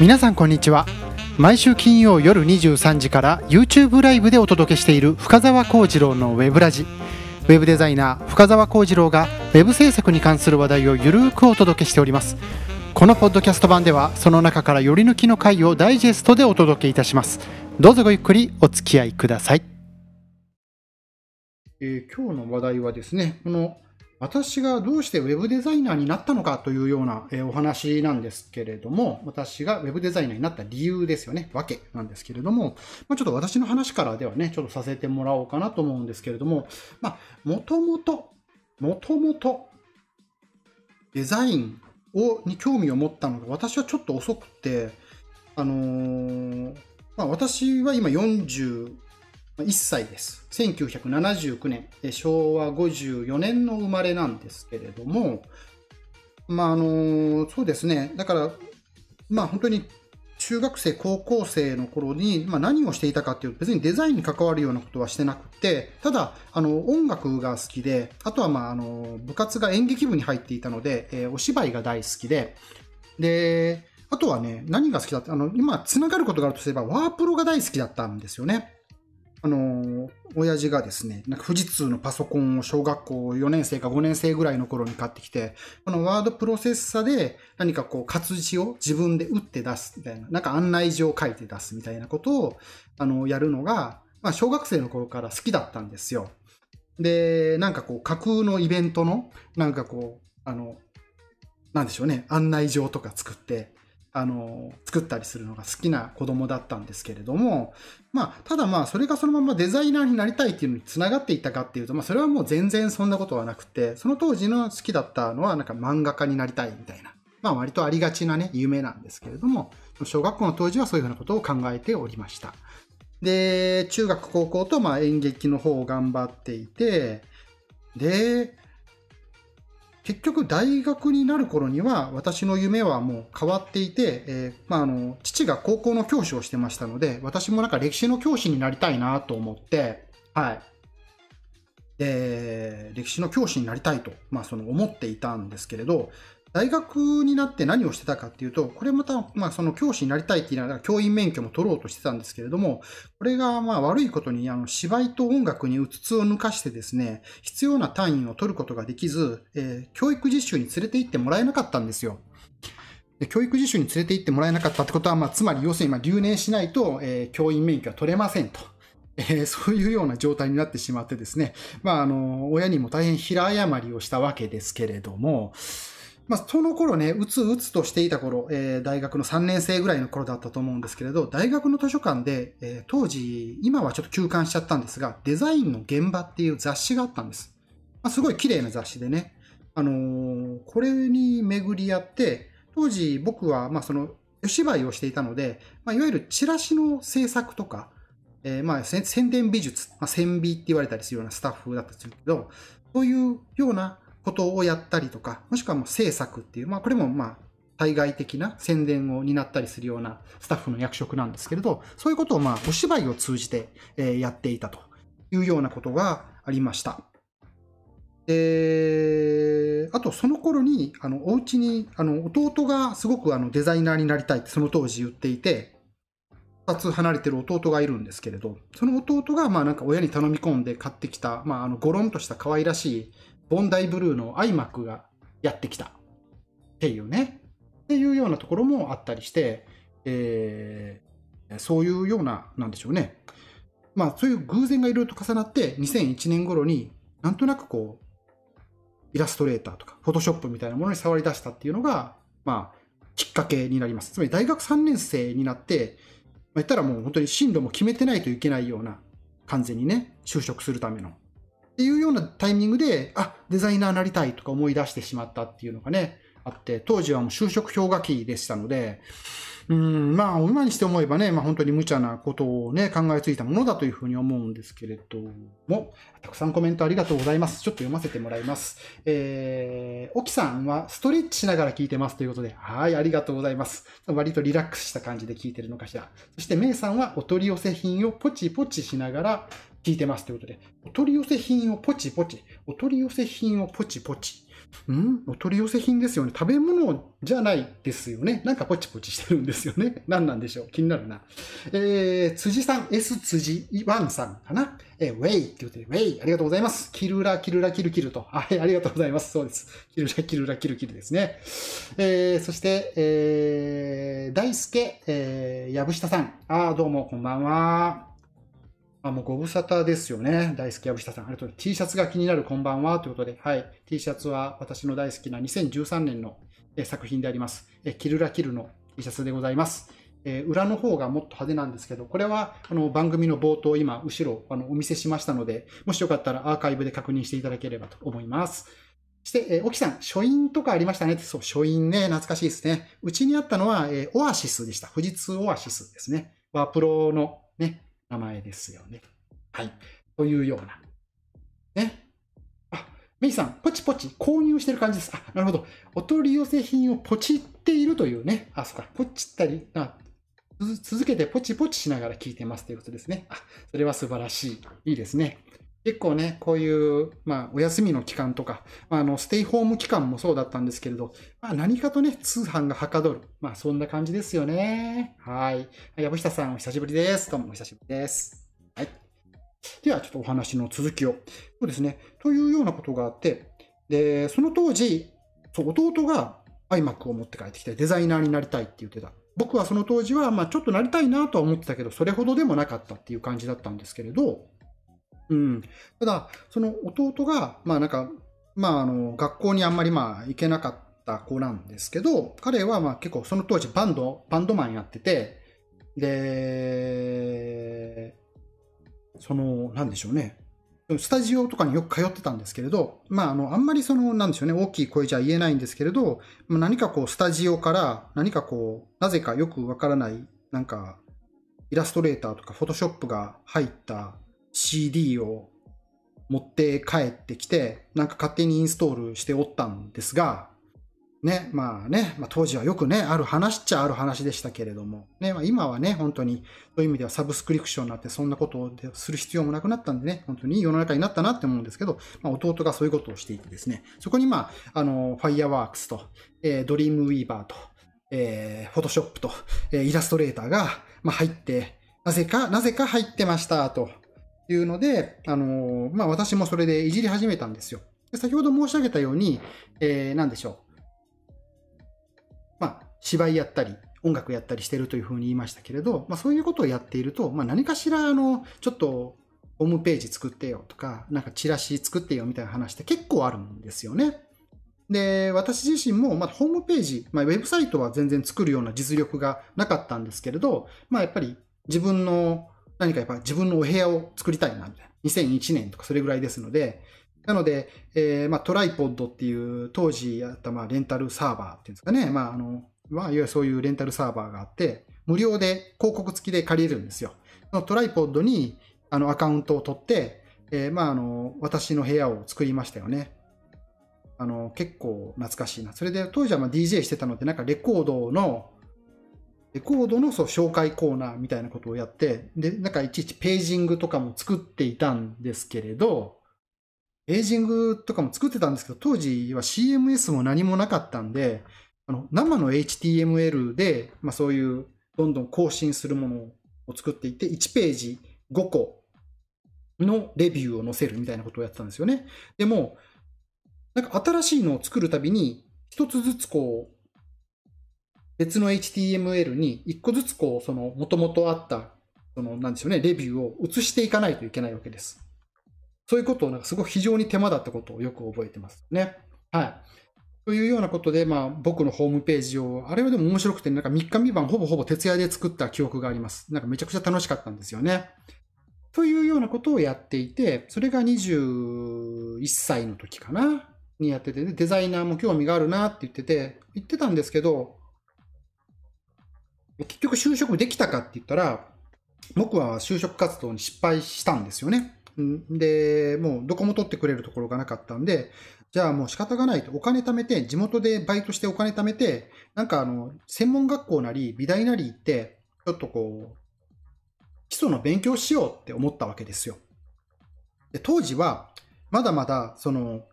皆さんこんにちは。毎週金曜夜23時から YouTube ライブでお届けしている深澤幸次郎のウェブラジ。ウェブデザイナー深澤幸次郎がウェブ制作に関する話題をゆるーくお届けしております。このポッドキャスト版ではその中からより抜きの回をダイジェストでお届けいたします。どうぞごゆっくりお付き合いください、えー、今日の話題はですねこの私がどうして Web デザイナーになったのかというようなお話なんですけれども、私が Web デザイナーになった理由ですよね、わけなんですけれども、まあ、ちょっと私の話からではね、ちょっとさせてもらおうかなと思うんですけれども、まあ、もともと、もともと、デザインをに興味を持ったのが、私はちょっと遅くて、あのー、まあ、私は今40、1歳です。1979年、昭和54年の生まれなんですけれども、まあ、あの、そうですね。だから、まあ本当に中学生、高校生の頃に、まあ、何をしていたかっていうと、別にデザインに関わるようなことはしてなくて、ただ、あの、音楽が好きで、あとは、まあ、あの、部活が演劇部に入っていたので、えー、お芝居が大好きで、で、あとはね、何が好きだって、あの、今、つながることがあるとすれば、ワープロが大好きだったんですよね。あの、親父がですね、なんか富士通のパソコンを小学校4年生か5年生ぐらいの頃に買ってきて、このワードプロセッサで何かこう活字を自分で打って出すみたいな、なんか案内状を書いて出すみたいなことを、あの、やるのが、まあ小学生の頃から好きだったんですよ。で、なんかこう架空のイベントの、なんかこう、あの、なんでしょうね、案内状とか作って、あの、作ったりするのが好きな子供だったんですけれども、まあ、ただまあ、それがそのままデザイナーになりたいっていうのにつながっていったかっていうと、まあ、それはもう全然そんなことはなくて、その当時の好きだったのは、なんか漫画家になりたいみたいな、まあ、割とありがちなね、夢なんですけれども、小学校の当時はそういうふうなことを考えておりました。で、中学、高校とまあ演劇の方を頑張っていて、で、結局大学になる頃には私の夢はもう変わっていて、えー、まあ、あの、父が高校の教師をしてましたので、私もなんか歴史の教師になりたいなと思って、はい。で、歴史の教師になりたいと、まあ、その思っていたんですけれど、大学になって何をしてたかっていうと、これまた、まあ、その教師になりたいって言いながら教員免許も取ろうとしてたんですけれども、これがまあ悪いことに、あの、芝居と音楽にうつつを抜かしてですね、必要な単位を取ることができず、えー、教育実習に連れて行ってもらえなかったんですよ。で教育実習に連れて行ってもらえなかったってことは、まあ、つまり要するに、まあ、留年しないと、えー、教員免許は取れませんと。えー、そういうような状態になってしまってですね、まあ、あの、親にも大変平誤りをしたわけですけれども、まあ、その頃ね、うつうつとしていた頃、えー、大学の3年生ぐらいの頃だったと思うんですけれど、大学の図書館で、えー、当時、今はちょっと休館しちゃったんですが、デザインの現場っていう雑誌があったんです。まあ、すごい綺麗な雑誌でね、あのー、これに巡り合って、当時僕は、まあ、その、お芝居をしていたので、まあ、いわゆるチラシの制作とか、えー、まあ、宣伝美術、まあ、宣美って言われたりするようなスタッフだったんですけど、そういうようなことをやったりとか、もしくはもう制作っていう、まあこれもまあ対外的な宣伝を担ったりするようなスタッフの役職なんですけれど、そういうことをまあお芝居を通じてやっていたというようなことがありました。で、あとその頃に、あの、お家に、あの、弟がすごくあのデザイナーになりたいってその当時言っていて、2つ離れてる弟がいるんですけれど、その弟がまあなんか親に頼み込んで買ってきた、まああのゴロンとした可愛らしいボンダイブルーの iMac がやってきたっていうね、っていうようなところもあったりして、えー、そういうような、なんでしょうね。まあそういう偶然がいろいろと重なって2001年頃になんとなくこう、イラストレーターとか、フォトショップみたいなものに触り出したっていうのが、まあ、きっかけになります。つまり大学3年生になって、まあ、言ったらもう本当に進路も決めてないといけないような、完全にね、就職するためのっていうようなタイミングで、あ、デザイナーなりたいとか思い出してしまったっていうのがね、あって、当時はもう就職氷河期でしたので、うん、まあ、今にして思えばね、まあ本当に無茶なことをね、考えついたものだというふうに思うんですけれども、たくさんコメントありがとうございます。ちょっと読ませてもらいます。えー、沖さんはストレッチしながら聞いてますということで、はい、ありがとうございます。割とリラックスした感じで聞いてるのかしら。そして、メイさんはお取り寄せ品をポチポチしながら聞いてますということで、お取り寄せ品をポチポチ、お取り寄せ品をポチポチ。ん？お取り寄せ品ですよね。食べ物じゃないですよね。なんかポチポチしてるんですよね。何なんでしょう？気になるな。えー、辻さん、S 辻1さんかな？えー、ウェイって言って、ウェイ、ありがとうございます。キルラ、キルラ、キルキルと。はい、ありがとうございます。そうです。キルラ、キルラ、キルキルですね。えー、そして、えー、大輔、えー、やぶしたさん。あー、どうも、こんばんは。あ、もうご無沙汰ですよね。大好き、藪下さん。ありがとう T シャツが気になるこんばんは。ということで、はい。T シャツは私の大好きな2013年の作品であります。キルラキルの T シャツでございます。え裏の方がもっと派手なんですけど、これはあの番組の冒頭、今、後ろあのお見せしましたので、もしよかったらアーカイブで確認していただければと思います。そして、えー、沖さん、書院とかありましたね。そう、書院ね、懐かしいですね。うちにあったのは、えー、オアシスでした。富士通オアシスですね。ワープロのね、名前ですよね。はい。というような。ね。あ、メイさん、ポチポチ購入してる感じです。あ、なるほど。お取り寄せ品をポチっているというね。あ、そっか。ポチったり、あ、続けてポチポチしながら聞いてますということですね。あ、それは素晴らしい。いいですね。結構ね、こういう、まあ、お休みの期間とか、まあ、あの、ステイホーム期間もそうだったんですけれど、まあ、何かとね、通販がはかどる。まあ、そんな感じですよね。はい。藪下さん、お久しぶりです。どうもお久しぶりです。はい。では、ちょっとお話の続きを。そうですね。というようなことがあって、で、その当時、そう弟が iMac を持って帰ってきて、デザイナーになりたいって言ってた。僕はその当時は、まあ、ちょっとなりたいなとは思ってたけど、それほどでもなかったっていう感じだったんですけれど、うん。ただ、その弟が、まあなんか、まああの、学校にあんまりまあ行けなかった子なんですけど、彼はまあ結構その当時バンド、バンドマンやってて、で、その、なんでしょうね。スタジオとかによく通ってたんですけれど、まあ、あの、あんまりその、なんでしょうね、大きい声じゃ言えないんですけれど、何かこう、スタジオから何かこう、なぜかよくわからない、なんか、イラストレーターとかフォトショップが入った CD を持って帰ってきて、なんか勝手にインストールしておったんですが、ね、まあね、まあ、当時はよくね、ある話っちゃある話でしたけれども、ね、まあ、今はね、本当に、そういう意味ではサブスクリプションになって、そんなことをする必要もなくなったんでね、本当に世の中になったなって思うんですけど、まあ、弟がそういうことをしていてですね、そこにまあ、あの、ファイアワークスと、えー、ドリームウィーバーと、えー、フォトショップと、えー、イラストレーターが、まあ、入って、なぜか、なぜか入ってました、と。ていうので、あの、まあ、私もそれでいじり始めたんですよ。で先ほど申し上げたように、えー、何でしょう。まあ、芝居やったり、音楽やったりしてるというふうに言いましたけれど、まあ、そういうことをやっていると、まあ、何かしら、あの、ちょっと、ホームページ作ってよとか、なんかチラシ作ってよみたいな話って結構あるんですよね。で、私自身も、まあ、ホームページ、まあ、ウェブサイトは全然作るような実力がなかったんですけれど、まあ、やっぱり自分の、何かやっぱ自分のお部屋を作りたいな、みたいな。2001年とかそれぐらいですので、なので、えー、まあ、トライポッドっていう当時あったまあレンタルサーバーっていうんですかね。まあ、あの、まあ、いわゆるそういうレンタルサーバーがあって、無料で広告付きで借りれるんですよ。そのトライポッドにあのアカウントを取って、えー、まあ、あの、私の部屋を作りましたよね。あの、結構懐かしいな。それで当時はま DJ してたので、なんかレコードの、レコードのそう紹介コーナーみたいなことをやって、で、なんかいちいちページングとかも作っていたんですけれど、エイジングとかも作ってたんですけど、当時は CMS も何もなかったんで、あの生の HTML で、まあ、そういうどんどん更新するものを作っていって、1ページ5個のレビューを載せるみたいなことをやってたんですよね。でも、なんか新しいのを作るたびに、一つずつこう、別の HTML に一個ずつこう、その元々あった、そのなんでしょうね、レビューを移していかないといけないわけです。そういうことをなんかすごく非常に手間だったことをよく覚えてますね。はい。というようなことで、まあ、僕のホームページを、あれはでも面白くて、なんか3日3晩ほぼほぼ徹夜で作った記憶があります。なんかめちゃくちゃ楽しかったんですよね。というようなことをやっていて、それが21歳の時かな？にやってて、デザイナーも興味があるなって言ってて、言ってたんですけど、結局就職できたかって言ったら、僕は就職活動に失敗したんですよね。で、もうどこも取ってくれるところがなかったんで、じゃあもう仕方がないと、お金貯めて、地元でバイトしてお金貯めて、なんかあの、専門学校なり、美大なり行って、ちょっとこう、基礎の勉強しようって思ったわけですよ。で当時は、まだまだ、その、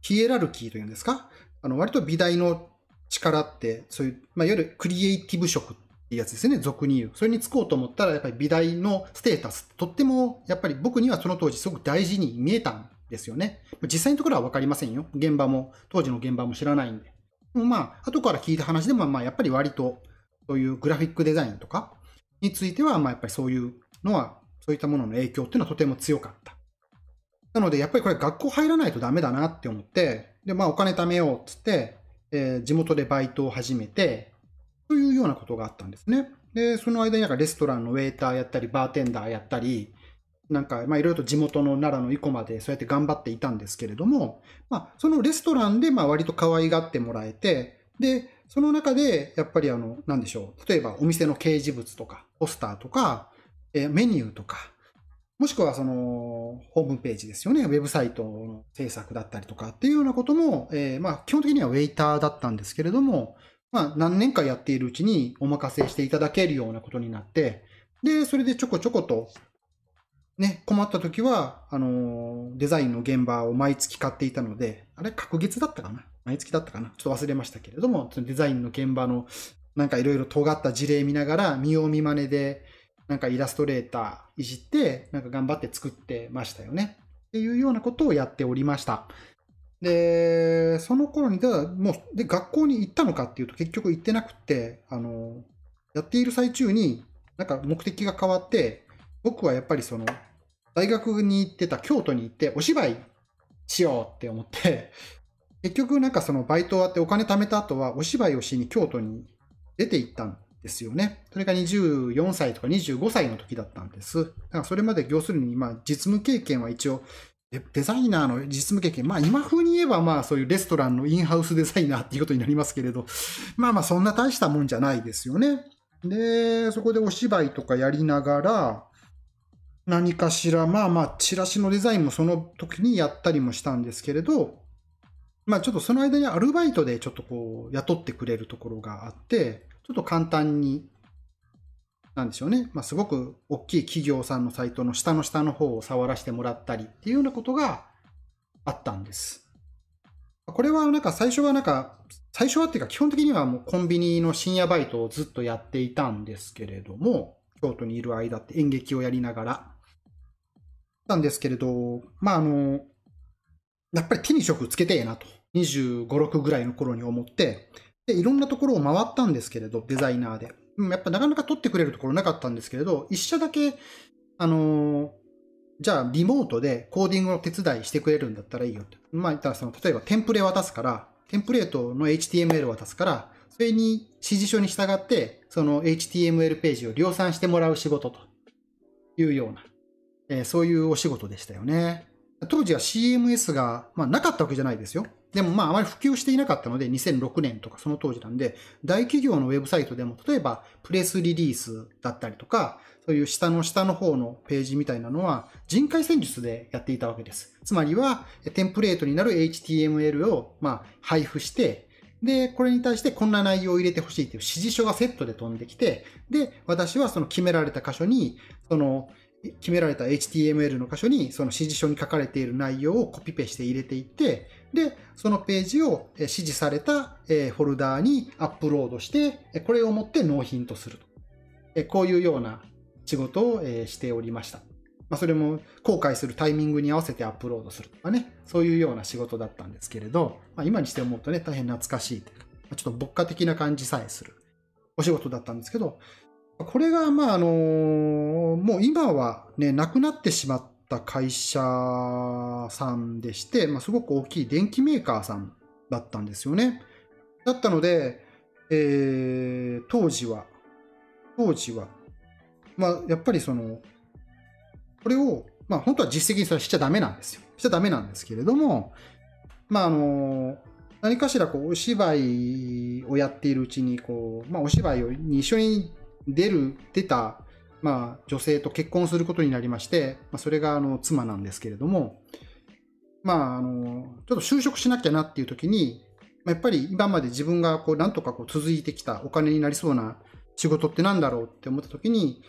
ヒエラルキーというんですか、あの割と美大の力って、そういう、まあ、いわゆるクリエイティブ職ってやつですね、俗に言う。それに就こうと思ったら、やっぱり美大のステータス、とっても、やっぱり僕にはその当時すごく大事に見えたんですよね。実際のところは分かりませんよ。現場も、当時の現場も知らないんで。でもまあ、後から聞いた話でも、まあ、やっぱり割と、そういうグラフィックデザインとかについては、まあ、やっぱりそういうのは、そういったものの影響っていうのはとても強かった。なので、やっぱりこれ学校入らないとダメだなって思って、で、まあお金貯めようっつって、えー、地元でバイトを始めて、というようなことがあったんですね。で、その間になんかレストランのウェイターやったり、バーテンダーやったり、なんか、まあいろいろと地元の奈良の生駒でそうやって頑張っていたんですけれども、まあそのレストランでまあ割と可愛がってもらえて、で、その中でやっぱりあの、なんでしょう、例えばお店の掲示物とか、ポスターとか、えメニューとか、もしくはそのホームページですよね、ウェブサイトの制作だったりとかっていうようなことも、えー、まあ基本的にはウェイターだったんですけれども、まあ何年かやっているうちにお任せしていただけるようなことになって、で、それでちょこちょこと、ね、困った時は、あの、デザインの現場を毎月買っていたので、あれ、隔月だったかな？毎月だったかな？ちょっと忘れましたけれども、そのデザインの現場のなんかいろいろ尖った事例見ながら、見よう見まねで、なんかイラストレーターいじって、なんか頑張って作ってましたよね。っていうようなことをやっておりました。で、その頃に、ただもう、で、学校に行ったのかっていうと結局行ってなくて、あの、やっている最中に、なんか目的が変わって、僕はやっぱりその、大学に行ってた京都に行ってお芝居しようって思って、結局なんかそのバイト終わってお金貯めた後はお芝居をしに京都に出て行ったんですよね。それが24歳とか25歳の時だったんです。だからそれまで要するに、まあ、実務経験は一応、デザイナーの実務経験、まあ今風に言えばまあそういうレストランのインハウスデザイナーっていうことになりますけれど、まあまあそんな大したもんじゃないですよね。で、そこでお芝居とかやりながら、何かしら、まあまあチラシのデザインもその時にやったりもしたんですけれど、まあちょっとその間にアルバイトでちょっとこう雇ってくれるところがあって、ちょっと簡単に、なんでしょうね。まあ、すごく大きい企業さんのサイトの下の下の方を触らせてもらったりっていうようなことがあったんです。これはなんか最初はなんか、最初はっていうか基本的にはもうコンビニの深夜バイトをずっとやっていたんですけれども、京都にいる間って演劇をやりながら。なんですけれど、まああの、やっぱり手に職つけてえなと、25、6ぐらいの頃に思って、で、いろんなところを回ったんですけれど、デザイナーで。うんやっぱなかなか撮ってくれるところなかったんですけれど、一社だけ、あのー、じゃあリモートでコーディングの手伝いしてくれるんだったらいいよって。まあ、言ったらその、例えばテンプレ渡すから、テンプレートの HTML 渡すから、それに指示書に従って、その HTML ページを量産してもらう仕事というような、えー、そういうお仕事でしたよね。当時は CMS が、まあ、なかったわけじゃないですよ。でもまああまり普及していなかったので2006年とかその当時なんで大企業のウェブサイトでも例えばプレスリリースだったりとかそういう下の下の方のページみたいなのは人海戦術でやっていたわけです。つまりはテンプレートになる HTML をまあ配布してで、これに対してこんな内容を入れてほしいという指示書がセットで飛んできて、で、私はその決められた箇所に、その決められた HTML の箇所にその指示書に書かれている内容をコピペして入れていって、で、そのページを指示されたフォルダーにアップロードして、これを持って納品とすると。こういうような仕事をしておりました。まあ、それも後悔するタイミングに合わせてアップロードするとかね、そういうような仕事だったんですけれど、まあ、今にして思うとね、大変懐かしいというか、ちょっと牧歌的な感じさえするお仕事だったんですけど、これが、まあ、あの、もう今はね、なくなってしまった会社さんでして、まあ、すごく大きい電機メーカーさんだったんですよね。だったので、えー、当時は、当時は、まあ、やっぱりその、これを、まあ、本当は実績にそれしちゃダメなんですよ。しちゃダメなんですけれども、まあ、あの、何かしらこうお芝居をやっているうちにこう、まあ、お芝居に一緒に出る、出た、まあ、女性と結婚することになりまして、まあ、それがあの妻なんですけれども、まあ、あの、ちょっと就職しなきゃなっていう時に、まあ、やっぱり今まで自分がこう、なんとかこう続いてきたお金になりそうな仕事ってなんだろうって思った時に、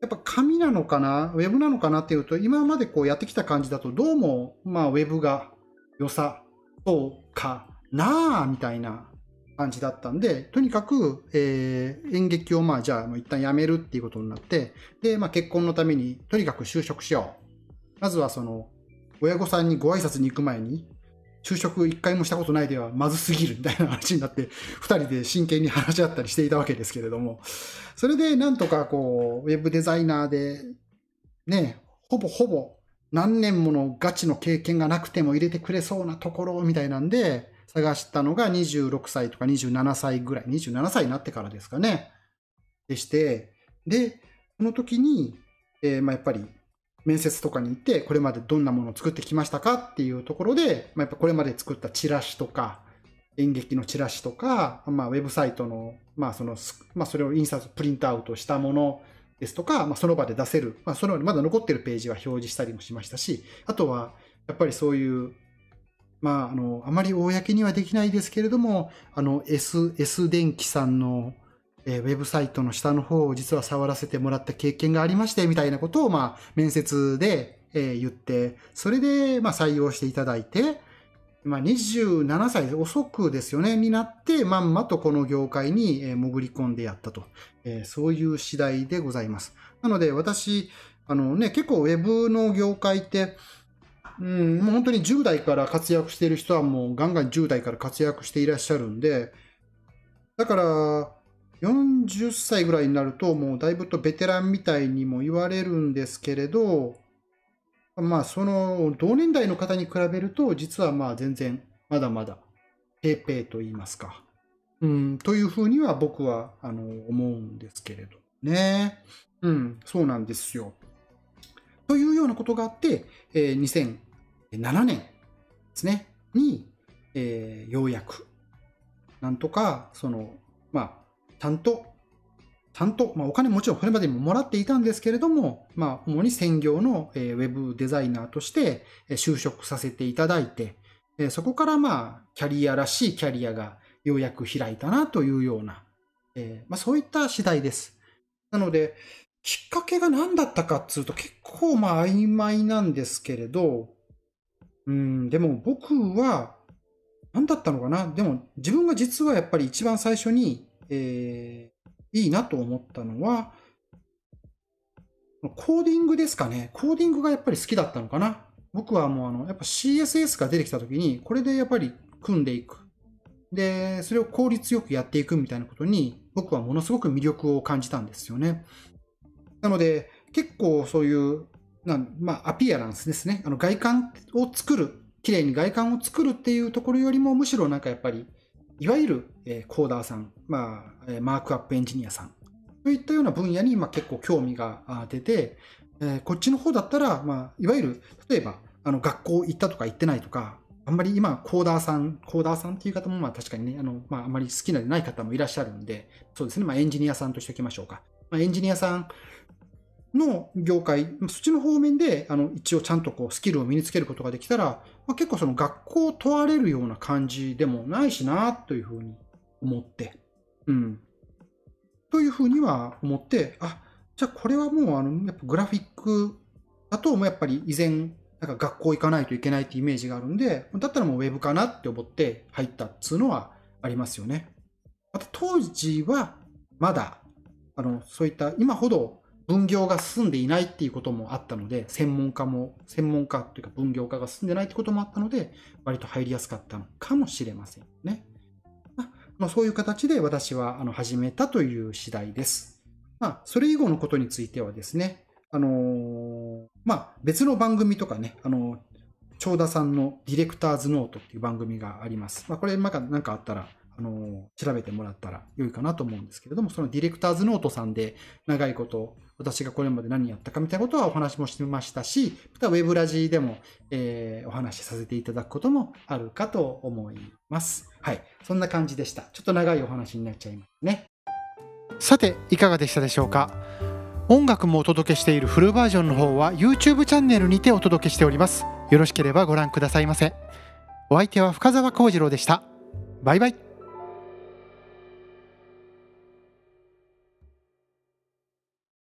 やっぱ紙なのかな、ウェブなのかなっていうと、今までこうやってきた感じだと、どうも、まあ、ウェブが良さそうかなあみたいな感じだったんで、とにかく、えー、演劇をまあじゃあもう一旦やめるっていうことになって、で、まあ結婚のためにとにかく就職しよう。まずはその、親御さんにご挨拶に行く前に、就職一回もしたことないではまずすぎるみたいな話になって、二人で真剣に話し合ったりしていたわけですけれども、それでなんとかこう、ウェブデザイナーで、ね、ほぼほぼ何年ものガチの経験がなくても入れてくれそうなところみたいなんで、探したのが26歳とか27歳ぐらい、27歳になってからですかね。でして、で、その時に、えー、まあやっぱり面接とかに行って、これまでどんなものを作ってきましたか？っていうところで、まあ、やっぱこれまで作ったチラシとか、演劇のチラシとか、まあ、ウェブサイトの、まあ、その、まあ、それを印刷、プリントアウトしたものですとか、まあ、その場で出せる、まあ、そのまだ残ってるページは表示したりもしましたし、あとは、やっぱりそういう、まあ、あの、あまり公にはできないですけれども、あの、S、S 電機さんの、えー、ウェブサイトの下の方を実は触らせてもらった経験がありまして、みたいなことを、まあ、面接で、えー、言って、それで、まあ、採用していただいて、まあ、27歳遅くですよね、になって、まんまとこの業界に潜り込んでやったと、えー、そういう次第でございます。なので、私、あのね、結構ウェブの業界って、うん、もう本当に10代から活躍している人はもうガンガン10代から活躍していらっしゃるんで、だから、40歳ぐらいになると、もうだいぶとベテランみたいにも言われるんですけれど、まあ、その同年代の方に比べると、実はまあ全然まだまだペーペーと言いますか。うん、というふうには僕はあの思うんですけれどね。うん、そうなんですよ。というようなことがあって、えー、7年ですね、に、えー、ようやく、なんとか、その、まあ、ちゃんと、ちゃんと、まあ、お金もちろんこれまでにももらっていたんですけれども、まあ、主に専業の、えー、ウェブデザイナーとして、就職させていただいて、えー、そこからまあ、キャリアらしいキャリアがようやく開いたなというような、えー、まあ、そういった次第です。なので、きっかけが何だったかっつうと結構まあ曖昧なんですけれど、うん、でも僕は、何だったのかな？でも自分が実はやっぱり一番最初にえー、いいなと思ったのは、コーディングですかね。コーディングがやっぱり好きだったのかな。僕はもうあの、やっぱ CSS が出てきた時に、これでやっぱり組んでいく。で、それを効率よくやっていくみたいなことに、僕はものすごく魅力を感じたんですよね。なので、結構そういう、まあ、アピアランスですね。あの外観を作る、綺麗に外観を作るっていうところよりも、むしろなんかやっぱり、いわゆる、えコーダーさん、まあ、マークアップエンジニアさんといったような分野に、ま結構興味が出て、えこっちの方だったら、まあ、いわゆる例えばあの学校行ったとか行ってないとかあんまり今コーダーさんコーダーさんっていう方もまあ確かにねあの、まあ、あんまり好きなでない方もいらっしゃるんでそうですね、まあ、エンジニアさんとしておきましょうか、まあ、エンジニアさんの業界、そっちの方面で、あの、一応ちゃんとこう、スキルを身につけることができたら、まあ、結構その学校を問われるような感じでもないしな、というふうに思って、うん。というふうには思って、あ、じゃあこれはもう、あの、やっぱグラフィックだと、もうやっぱり依然、なんか学校行かないといけないってイメージがあるんで、だったらもうウェブかなって思って入ったっつうのはありますよね。また当時は、まだ、あの、そういった今ほど分業が進んでいないっていうこともあったので、専門家も、専門家というか分業化が進んでないってこともあったので、割と入りやすかったのかもしれませんね。まあ、そういう形で私はあの始めたという次第です。まあ、それ以後のことについてはですね、あのー、まあ、別の番組とかね、あのー、長田さんのディレクターズノートっていう番組があります。まあ、これ、なんか、あったら、あの、調べてもらったら良いかなと思うんですけれども、そのディレクターズノートさんで長いこと、私がこれまで何やったかみたいなことはお話もしてましたし、またウェブラジでも、えー、お話しさせていただくこともあるかと思います。はい。そんな感じでした。ちょっと長いお話になっちゃいますね。さて、いかがでしたでしょうか？音楽もお届けしているフルバージョンの方は YouTube チャンネルにてお届けしております。よろしければご覧くださいませ。お相手は深澤幸次郎でした。バイバイ。